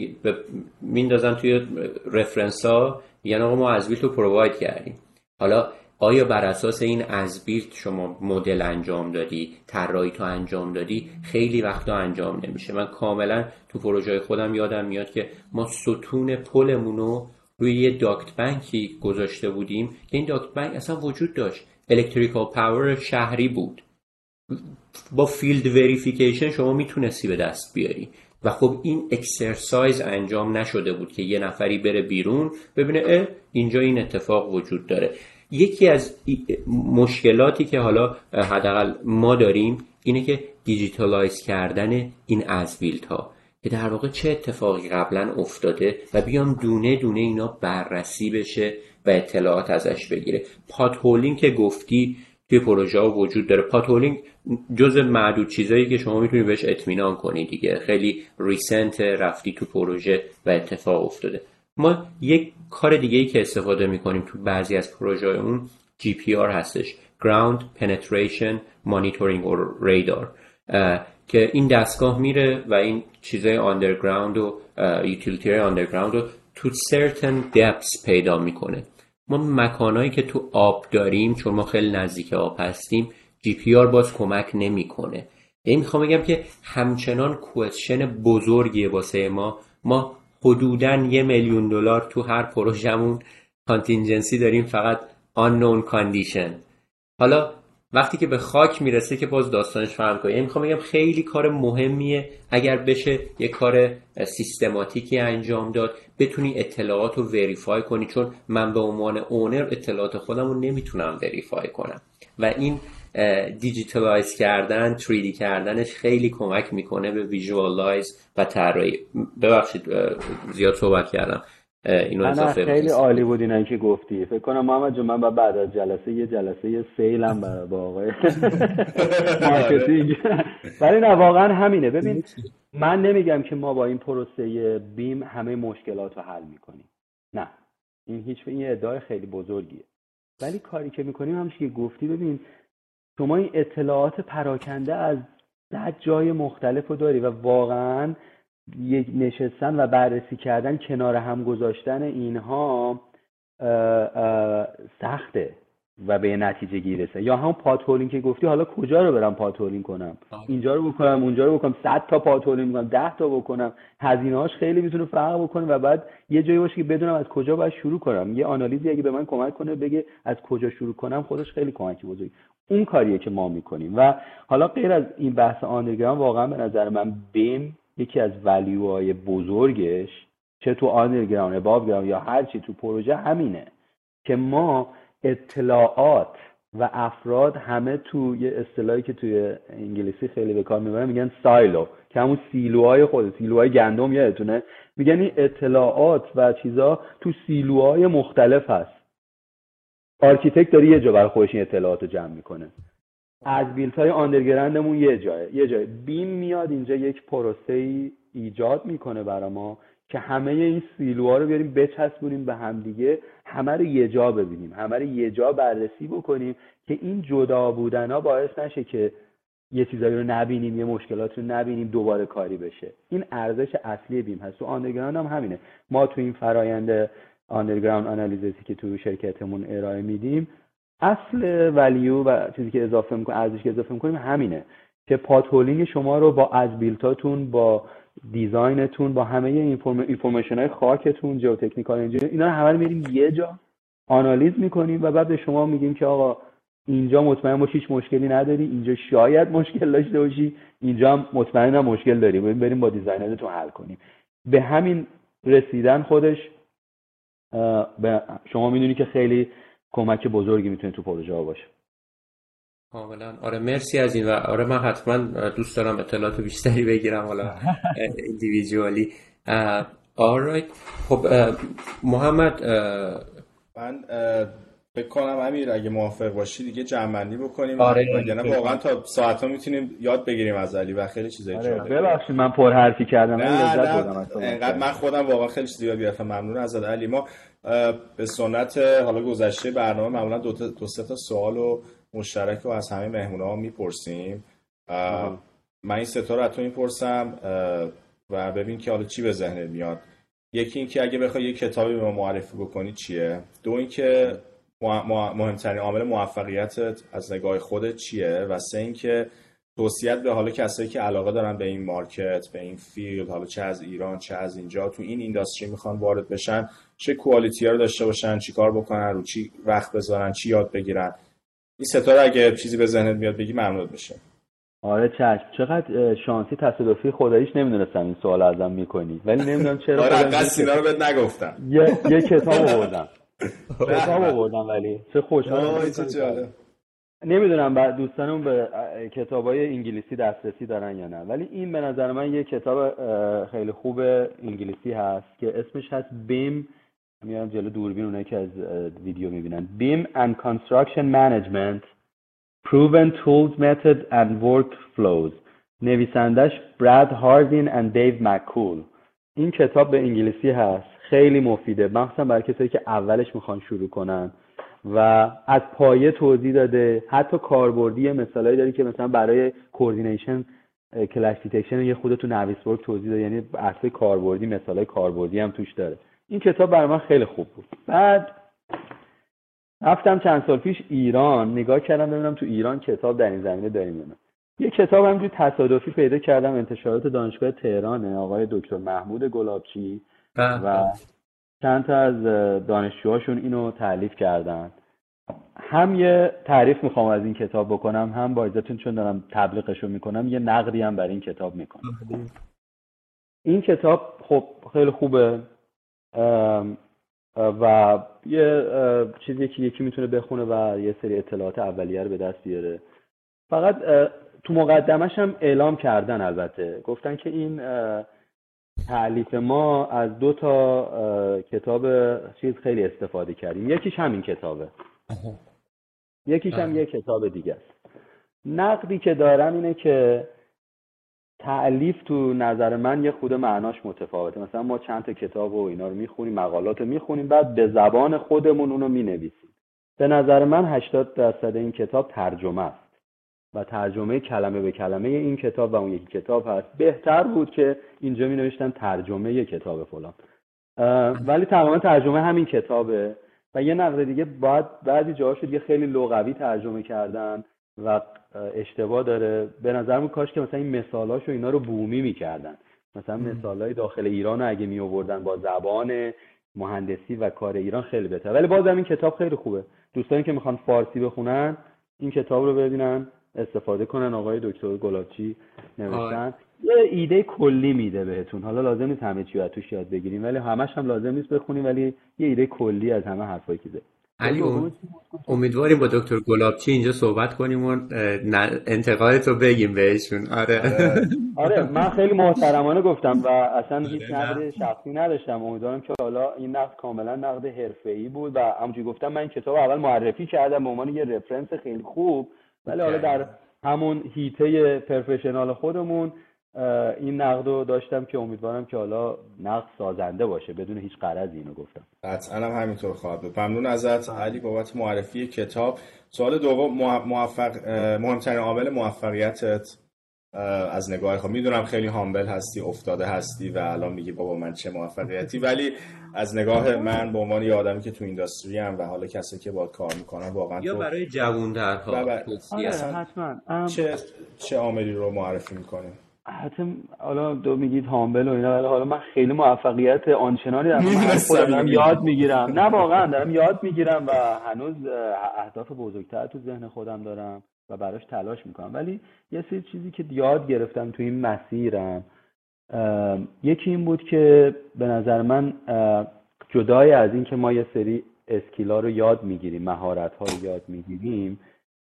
میندازن توی reference ها میگن آقا ما as-built رو provide کردیم. حالا آیا بر اساس این as-built شما مدل انجام دادی طراحی تو انجام دادی؟ خیلی وقتا انجام نمیشه. من کاملا تو پروژه خودم یادم میاد که ما ستون پلمون رو روی یه duct bank ی گذاشته بودیم. که این duct bank اصلا وجود داشت. electrical power شهری بود. با field verification شما می‌تونستی به دست بیاری. و خب این exercise انجام نشده بود که یه نفری بره بیرون ببینه اینجا این اتفاق وجود داره. یکی از مشکلاتی که حالا حداقل ما داریم اینه که digitalize کردن این as-built ها که در واقع چه اتفاقی قبلا افتاده و بیام دونه دونه اینا بررسی بشه و اطلاعات ازش بگیره. پات که گفتی توی پروژه ها وجود داره. پاتولینگ جز معدود چیزایی که شما می‌تونید بهش اطمینان کنید دیگه. خیلی ریسنت رفتی تو پروژه و اتفاق افتاده. ما یک کار دیگه ای که استفاده می‌کنیم تو بعضی از پروژه اون GPR هستش Ground Penetration Monitoring or Radar که این دستگاه میره و این چیزای آندرگراوند و یوتیلیتی آندرگراوند رو تو certain depths پیدا می‌کنه. ما مکانهایی که تو آب داریم چون ما خیلی نزدیک آب هستیم GPR باز کمک نمی‌کنه. یعنی می‌خوام بگم که همچنان question بزرگیه واسه ما. ما حدودا یه میلیون دلار تو هر پروژمون contingency داریم فقط unknown condition. حالا وقتی که به خاک می‌رسه که باز داستانش فرق می‌کنه یعنی می‌خوام بگم خیلی کار مهمیه اگر بشه یه کار سیستماتیکی انجام داد بتونی اطلاعات رو verify کنی چون من به عنوان owner اطلاعات خودم رو نمی‌تونم verify کنم. و این digitalize کردن 3D کردنش خیلی کمک می‌کنه به visualize و طراحی. ببخشید زیاد صحبت کردم. اینو اضافه خیلی عالی بود اینا که گفتی. فکر کنم محمد جون من بعد از جلسه یه جلسه sales م برای با آقای marketing. ولی نه واقعا همینه. ببین من نمیگم که ما با این پروسه BIM همه مشکلات رو حل می‌کنیم. نه. این هیچ این ادعای خیلی بزرگیه. ولی کاری که می‌کنیم همش که گفتی. ببین شما این اطلاعات پراکنده از صد جای مختلف رو داری و واقعا یک نشستن و بررسی کردن کنار هم گذاشتن اینها سخته و به نتیجه گیرسه. یا هم پاتولین که گفتی حالا کجا رو برم پاتولین کنم؟ اینجا رو بکنم اونجا رو بکنم صد تا پاتولین بکنم ده تا بکنم. هزینه هاش خیلی می‌تونه فرق بکنه و بعد یه جایی باشه که بدونم از کجا باید شروع کنم. یه آنالیزی اگه به من کمک کنه بگه از کجا شروع کنم خودش خیلی کمکی بزرگی اون کاریه که ما می‌کنیم. و حالا غیر از این بحث آندرگراند واقعا به نظر من بیم یکی از ولیوهای بزرگش چه تو underground above یا هر چی تو پروژه همینه که ما اطلاعات و افراد همه تو یه اصطلاحی که توی انگلیسی خیلی به کار می‌برن میگن silo که همون سیلوهای خود سیلوهای گندم یادتونه. میگن این اطلاعات و چیزا تو سیلوهای مختلف هست. architect داره یه جا برای خودش این اطلاعات جمع می‌کنه. as-built های underground مون یه جایه یه جای. BIM میاد اینجا یک پروسه ای ایجاد می‌کنه برای ما که همه این سیلوها رو بیاریم بچسبونیم به همدیگه همه رو یه جا ببینیم همه رو یه جا بررسی بکنیم که این جدا بودن ها باعث نشه که یه چیزایی رو نبینیم یه مشکلات رو نبینیم دوباره کاری بشه. این ارزش اصلی BIM هست. تو underground هم همینه. ما تو این فرایند underground آنالیزی که تو شرکتمون ارائه میدیم اصل value و چیزی که اضافه می‌کنیم ارزش که اضافه می‌کنیم همینه که potholing شما رو با as-built اتون با design تون با همه information های خاکتون geotechnical engineer اینا رو همه میریم یه جا آنالیز می‌کنیم و بعد به شما میگیم که آقا اینجا مطمئن باش هیچ مشکلی نداری اینجا شاید مشکل داشته باشی اینجا هم مطمئن مشکل داری بریم با designer تون حل کنیم. به همین رسیدن خودش شما می‌دونی که خیلی کمک بزرگی می‌تونه تو پروژه ها باشه. کاملا. آره مرسی از این و آره من حتما دوست دارم اطلاعات بیشتری بگیرم حالا ایندیویدوالی آرایت خب محمد من فکر کنم امیر اگه موافق باشی دیگه جمعنی بکنیم. آره نه واقعا تا ساعت ها می‌تونیم یاد بگیریم از علی و خیلی چیزای آره ببخشید من پر حرفی کردم انقدر من خودم واقعا خیلی چیز یاد گرفتم. ممنون از علی. ما به سنت حالا گذشته برنامه معمولا دو, دو سه تا سوال و مشترک رو از همه مهمونا ها می‌پرسیم من این ستا رو از تو می‌پرسم و ببین که حالا چی به ذهنت میاد. یکی اینکه اگه بخوای یه کتابی به ما معرفی بکنی چیه؟ دو اینکه مهمترین عامل موفقیتت از نگاه خودت چیه؟ و سه اینکه توصیت به حالا کسایی که علاقه دارن به این market به این field حالا چه از ایران چه از اینجا تو این industry می‌خوان وارد بشن چه quality ها رو داشته باشن چی کار بکنن رو چی وقت بذارن چی یاد بگیرن. این ستاره اگه چیزی به ذهنت میاد بگی ممنون بشه آره چشم. چقدر شانسی تصادفی خداییش نمی‌دونستم این سوال ازم می‌کنی. ولی نمی‌دونم چرا آره قصد رو بهت نگفتم. یه, یه کتاب آوردم. کتاب آوردم ولی. چه خوشحال نمی‌دونم بعد دوستانم به کتاب های انگلیسی دسترسی دارن یا نه. ولی این به نظر من یه کتاب خیلی خوب انگلیسی هست که اسمش هست بیم. میارم جلو دوربین اونایی که از ویدیو می‌بینن. BIM and construction management proven tools method and workflows نویسندش براد هاردین and دیو مکول این کتاب به انگلیسی هست. خیلی مفیده. مخصوصا برای کسایی که اولش می‌خوان شروع کنن و از پایه توضیح داده. حتی کاربردی مثالایی داری که مثلا برای coordination clash detection یه خود تو Navisworks توضیح داده. یعنی اصل کاربردی مثالای کاربردی هم توش داره. این کتاب برای من خیلی خوب بود. بعد رفتم چند سال پیش ایران. نگاه کردم ببینم تو ایران کتاب در این زمینه داریم یا یه کتاب همجوری تصادفی پیدا کردم. انتشارات دانشگاه تهرانه. آقای دکتر محمود گلابچی. و چند تا از دانشجوهاشون اینو تعلیف کردن. هم یه تعریف می‌خوام از این کتاب بکنم هم با ازتون چون دارم تبلیغشو می‌کنم یه نقدی هم برای این کتاب می‌کنم. این کتاب خب خیلی خوبه و یه چیزی که یکی می‌تونه بخونه و یه سری اطلاعات اولیه رو به دست بیاره. فقط تو مقدمش هم اعلام کردن البته. گفتن که این تعلیف ما از دو تا کتاب چیز خیلی استفاده کردیم. یکیش همین کتابه. یکیش هم یه کتاب دیگه است. نقدی که دارم اینه که تعلیف تو نظر من یه خود معناش متفاوته. مثلا ما چند تا کتاب و اینا رو می‌خونیم مقالات رو می‌خونیم بعد به زبان خودمون اونو می‌نویسیم. به نظر من 80 درصد این کتاب ترجمه است. و ترجمه کلمه به کلمه این کتاب و اون یکی کتاب هست. بهتر بود که اینجا می نوشتن ترجمه کتاب فلان. ولی تماما ترجمه همین کتابه. و یه نقد دیگه باید بعضی جاهاش دیگه خیلی لغوی ترجمه کردن و اشتباه داره. به نظر کاش که مثلا این مثالاش و اینا رو بومی می‌کردن. مثلا مثالای داخل ایران رو اگه می آوردن با زبان مهندسی و کار ایران خیلی بهتر ولی بازم این کتاب خیلی خوبه. دوستانی که می‌خوان فارسی بخونن این کتاب رو ببینن. استفاده کنن. آقای دکتر گلابچی نوشتن. یه ایده کلی میده بهتون. حالا لازم نیست همه چی توش یاد بگیریم ولی همش هم لازم نیست بخونیم ولی یه ایده کلی از همه حرفایی که علی امیدواریم با دکتر گلابچی اینجا صحبت کنیم و انتقادت رو بگیم بهشون. آره. آره. من خیلی محترمانه گفتم و اصلا هیچ نقد شخصی نداشتم. امیدوارم که حالا این نقد کاملا نقد حرفه‌ای بود و همونجوری گفتم من این کتاب اول معرفی کردم به عنوان یه رفرنس خیلی خوب. ولی حالا در همون هیته پرفشنال خودمون این نقد رو داشتم که امیدوارم که حالا نقد سازنده باشه بدون هیچ قرضی اینو گفتم. قطعا هم همینطور خواهد بود. ممنون ازت. علی بابت معرفی کتاب. سوال دوم موفق مهمترین عامل موفقیتت؟ از نگاه خود می‌دونم خیلی هامبل هستی افتاده هستی و الان میگی بابا من چه موفقیتی. ولی از نگاه من به عنوان یه آدمی که تو اینداستری هم و حالا کسی که با کار می‌کنم واقعا یا برای جووندرها آره حتما. چه چه عاملی رو معرفی می‌کنیم حتی حالا دو میگید هامبل و اینا حالا من خیلی موفقیت آنچنانی دارم. خودم یاد می‌گیرم. نه واقعا دارم یاد می‌گیرم و هنوز اهداف بزرگتر تو ذهن خودم دارم. و براش تلاش می‌کنم. ولی یه سری چیزی که یاد گرفتم تو این مسیرم یکی این بود که به نظر من جدای از اینکه ما یه سری اسکیلا رو یاد می‌گیریم مهارت ها رو یاد می‌گیریم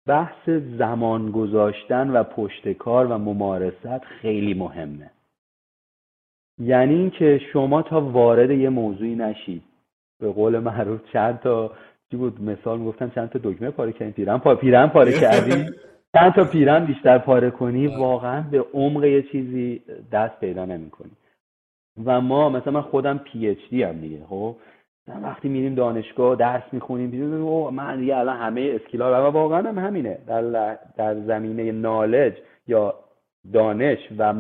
بحث زمان گذاشتن و پشتکار و ممارست خیلی مهمه. یعنی اینکه شما تا وارد یه موضوعی نشید. به قول معروف چند تا چی بود؟ مثال می‌گفتن چند تا دکمه پاره کردی؟ پیرن پا پیرن پاره کردی؟ چند تا پیرن بیشتر پاره کنی؟ واقعا به عمق یه چیزی دست پیدا نمی‌کنی. و ما مثلا من خودم پی اچ دی هم دیگه خب؟ وقتی میریم دانشگاه درس می‌خونیم او من دیگه الان همه اسکیلا و واقعا هم همینه. در, در زمینه نالج یا دانش و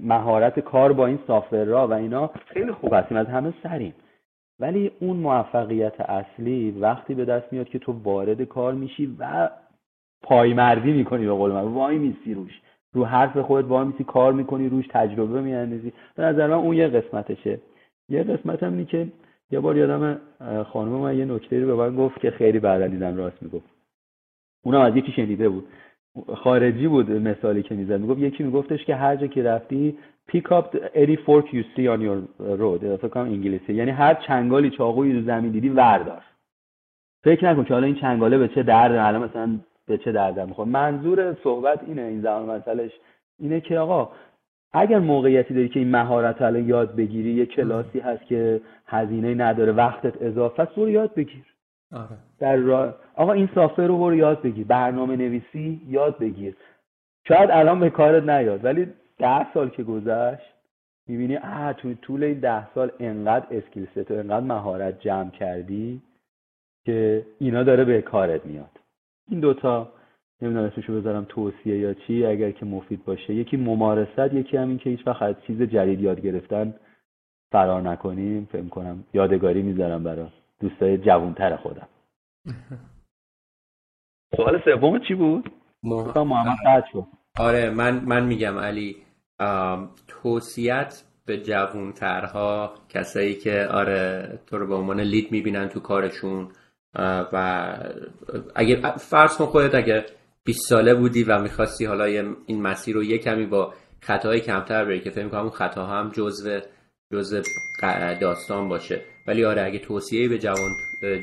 مهارت کار با این سافرها و اینا خیلی خوب هستیم از همه سریم. ولی اون موفقیت اصلی وقتی به دست میاد که تو وارد کار میشی و پایمردی می‌کنی به قول من. وای میسی روش. رو حرف خودت وای میسی کار می‌کنی روش تجربه میاندازی. به نظر من اون یه قسمتشه. یه قسمت هم که یه بار یادم خانم من یه نکته رو به من گفت که خیلی بعدا دیدم راست می‌گفت. اونم از یکی شنیده بود. خارجی بود مثالی که می‌زد. می‌گفت یکی میگفتش که هر جا که رفتی pick up any fork you see on your road. فکر کنم انگلیسی. یعنی هر چنگالی چاقویی رو زمین دیدی وردار. فکر نکن که حالا این چنگاله به چه درد الان مثلا به چه درد می‌خوره. منظور صحبت اینه این زمان مسئلهش اینه که آقا اگر موقعیتی داری که این مهارت الان یاد بگیری یه کلاسی هست که هزینه نداره وقتت اضافه است یاد بگیر. آره. در را... آقا این سافر رو برو یاد بگیر. برنامه نویسی یاد بگیر. شاید الان به کارت نیاد ولی ده سال که گذشت می‌بینی اه تو طول این ده سال انقدر اسکیل ست و انقدر مهارت جمع کردی که اینا داره به کارت میاد. این دوتا نمی‌دونم اسمشو بذارم توصیه یا چی اگر که مفید باشه. یکی ممارست یکی همین که هیچ وقت از چیز جدید یاد گرفتن فرار نکنیم. فکر کنم یادگاری می‌ذارم برای دوستای جوانتر خودم. سوال سوم چی بود؟ محمد شد. آره من من میگم علی توصیت به جوانترها کسایی که آره تو رو به عنوان لید می‌بینن تو کارشون و اگر فرض کن خودت اگر 20 ساله بودی و می‌خواستی حالا این مسیر رو یه کمی با خطاهای کمتر بری که فکر می‌کنم اون خطاها هم جزو جزء داستان باشه. ولی آره اگه توصیه به جوان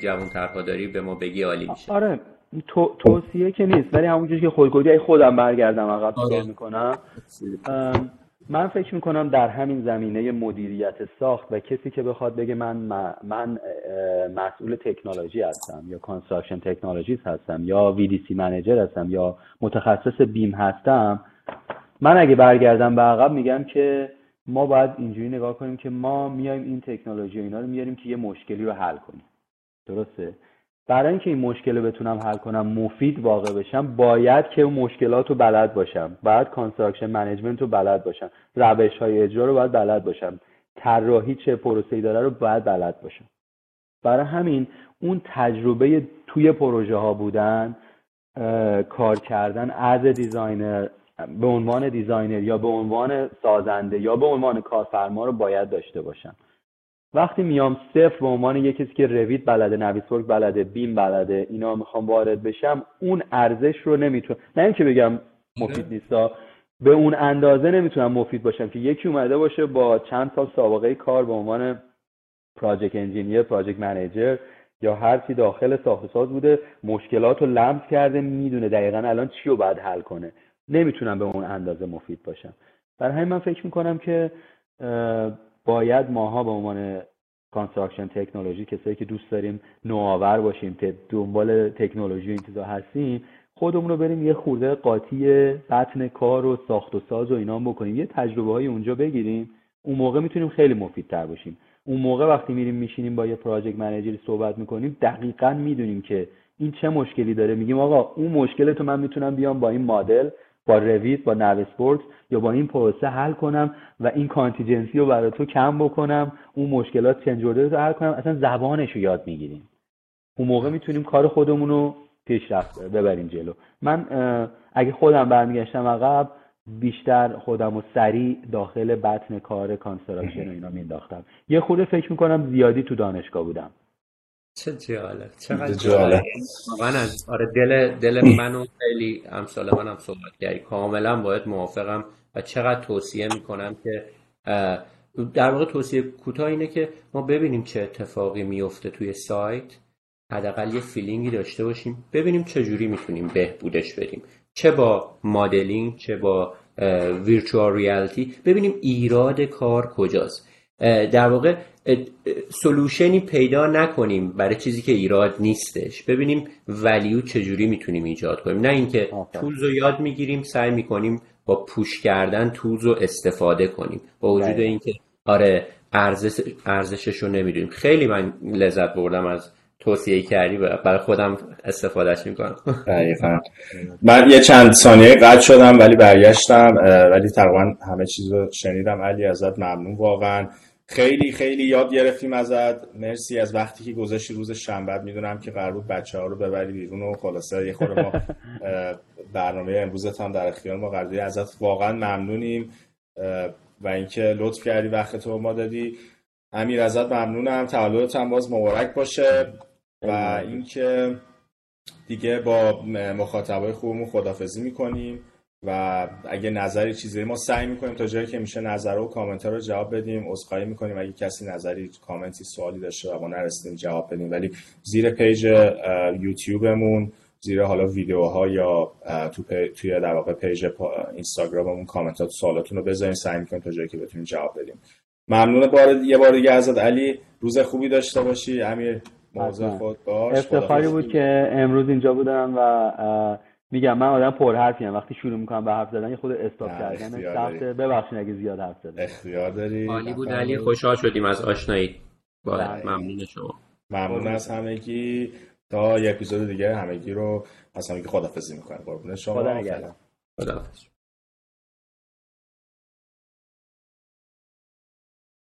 جوانترها داری به ما بگی عالی میشه آره تو، توصیه که نیست ولی همونجوری که خود گفتی خودم برگردم عقب آره. می‌کنم من فکر می‌کنم در همین زمینه مدیریت ساخت و کسی که بخواد بگه من من مسئول تکنولوژی هستم یا construction technologist هستم یا VDC manager هستم یا متخصص BIM هستم من اگه برگردم به عقب میگم که ما باید اینجوری نگاه کنیم که ما میایم این تکنولوژی و اینا رو میاریم که یه مشکلی رو حل کنیم. درسته؟ برای اینکه این مشکل رو بتونم حل کنم مفید واقع بشم باید که اون مشکلات رو بلد باشم. باید construction management رو بلد باشم. روش های اجرا رو باید بلد باشم. طراحی چه پروسه‌ای داره رو باید بلد باشم. برای همین اون تجربه توی پروژه ها بودن کار کردن از designer به عنوان designer یا به عنوان سازنده یا به عنوان کارفرما رو باید داشته باشم. وقتی میام صفر به عنوان یه کسی که Revit بلده Navisworks بلده BIM بلده اینا می‌خوام وارد بشم اون ارزش رو نمی‌تونم نه اینکه بگم مفید نیستا به اون اندازه نمی‌تونم مفید باشم که یکی اومده باشه با چند سال سابقه کار به عنوان project engineer project manager یا هر چی داخل ساخت ساز بوده مشکلات رو لمس کرده می‌دونه دقیقا الان چی رو باید حل کنه. نمی‌تونم به اون اندازه مفید باشم. برای همین من فکر می‌کنم که باید ماها به عنوان construction technology کسایی که دوست داریم نوآور باشیم دنبال تکنولوژی و این هستیم خودمون رو بریم یه خورده قاطی بطن کار و ساخت و ساز و اینا بکنیم. یه تجربه های اونجا بگیریم. اون موقع می‌تونیم خیلی مفیدتر باشیم. اون موقع وقتی میریم میشینیم با یه پراجکت منیجری صحبت می‌کنیم دقیقا می‌دونیم که این چه مشکلی داره. میگیم آقا اون مشکل تو من می‌تونم بیام با این مدل با رویت با نوسپورت یا با این پروسه حل کنم و این کانتیجنسی رو برای تو کم بکنم اون مشکلات چنج رو حل کنم. اصلا زبانش رو یاد می‌گیریم. اون موقع می‌تونیم کار خودمون رو پیشرفت ببریم جلو. من اگه خودم برمیگشتم عقب بیشتر خودم و سریع داخل بطن کار construction و اینا مینداختم یه خورده فکر می‌کنم زیادی تو دانشگاه بودم. چه جالب چقدر جالب. من از آره دل دل منو خیلی امثال منم صحبت کردی. کاملا باید موافقم و چقدر توصیه می‌کنم که در واقع توصیه کوتاه اینه که ما ببینیم چه اتفاقی میفته توی سایت. حداقل یه feeling ی داشته باشیم. ببینیم چه جوری می‌تونیم بهبودش بدیم. چه با مدلینگ چه با ویرچوال ریالیتی ببینیم ایراد کار کجاست. در واقع سلوشنی پیدا نکنیم برای چیزی که ایراد نیستش. ببینیم ولیو چجوری می‌تونیم ایجاد کنیم. نه اینکه تولز رو یاد می‌گیریم سعی می‌کنیم با پوش کردن تولز رو استفاده کنیم. با وجود اینکه آره ارزش ارزشش رو نمی‌دونیم. خیلی من لذت بردم از توصیه کردی برای خودم استفادهش می‌کنم. دقیقا. من یه چند ثانیه قطع شدم ولی برگشتم ولی تقریبا همه چیز رو شنیدم. علی ازت ممنون واقعا. خیلی خیلی یاد گرفتیم ازت. مرسی از وقتی که گذاشتی روز شنبه. می‌دونم که قرار بود بچه ها رو ببری بیرون و خلاصه یه خورده ما برنامه امروزت هم در اختیار ما قرار ازت واقعا ممنونیم و اینکه لطف کردی وقت تو ما دادی. امیر ازت ممنونم. تولدت هم باز مبارک باشه. و اینکه دیگه با مخاطبای خوبمون خدافزی می‌کنیم. و اگه نظری چیزی ما سعی می‌کنیم تا جایی که میشه نظر و کامنت رو جواب بدیم عذرخواهی می‌کنیم. اگه کسی نظری کامنتی سوالی داشته و ما نرسیدیم جواب بدیم. ولی زیر page یوتیوبمون زیر حالا ویدیوها یا تو توی در واقع page اینستاگراممون کامنتات سوالاتون رو بذارین. سعی می‌کنیم تا جایی که بتونیم جواب بدیم. ممنون بار یه بار دیگه ازت علی روز خوبی داشته باشی. امیر موضوع خود باش. افتخاری بود که امروز اینجا بودم و میگم من آدم پرحرفیم. وقتی شروع می‌کنم به حرف زدن یه خود استاپ کردن سخته. ببخشید اگه زیاد حرف زدم. اختیار داری؟ عالی بود علی. خوشحال شدیم از آشنایی. با بله. ممنون شما. ممنون از همگی. تا یه اپیزود دیگه همگی رو از همگی خدافظی می‌کنم. قربون شما. خدا نگهدار. خدافظ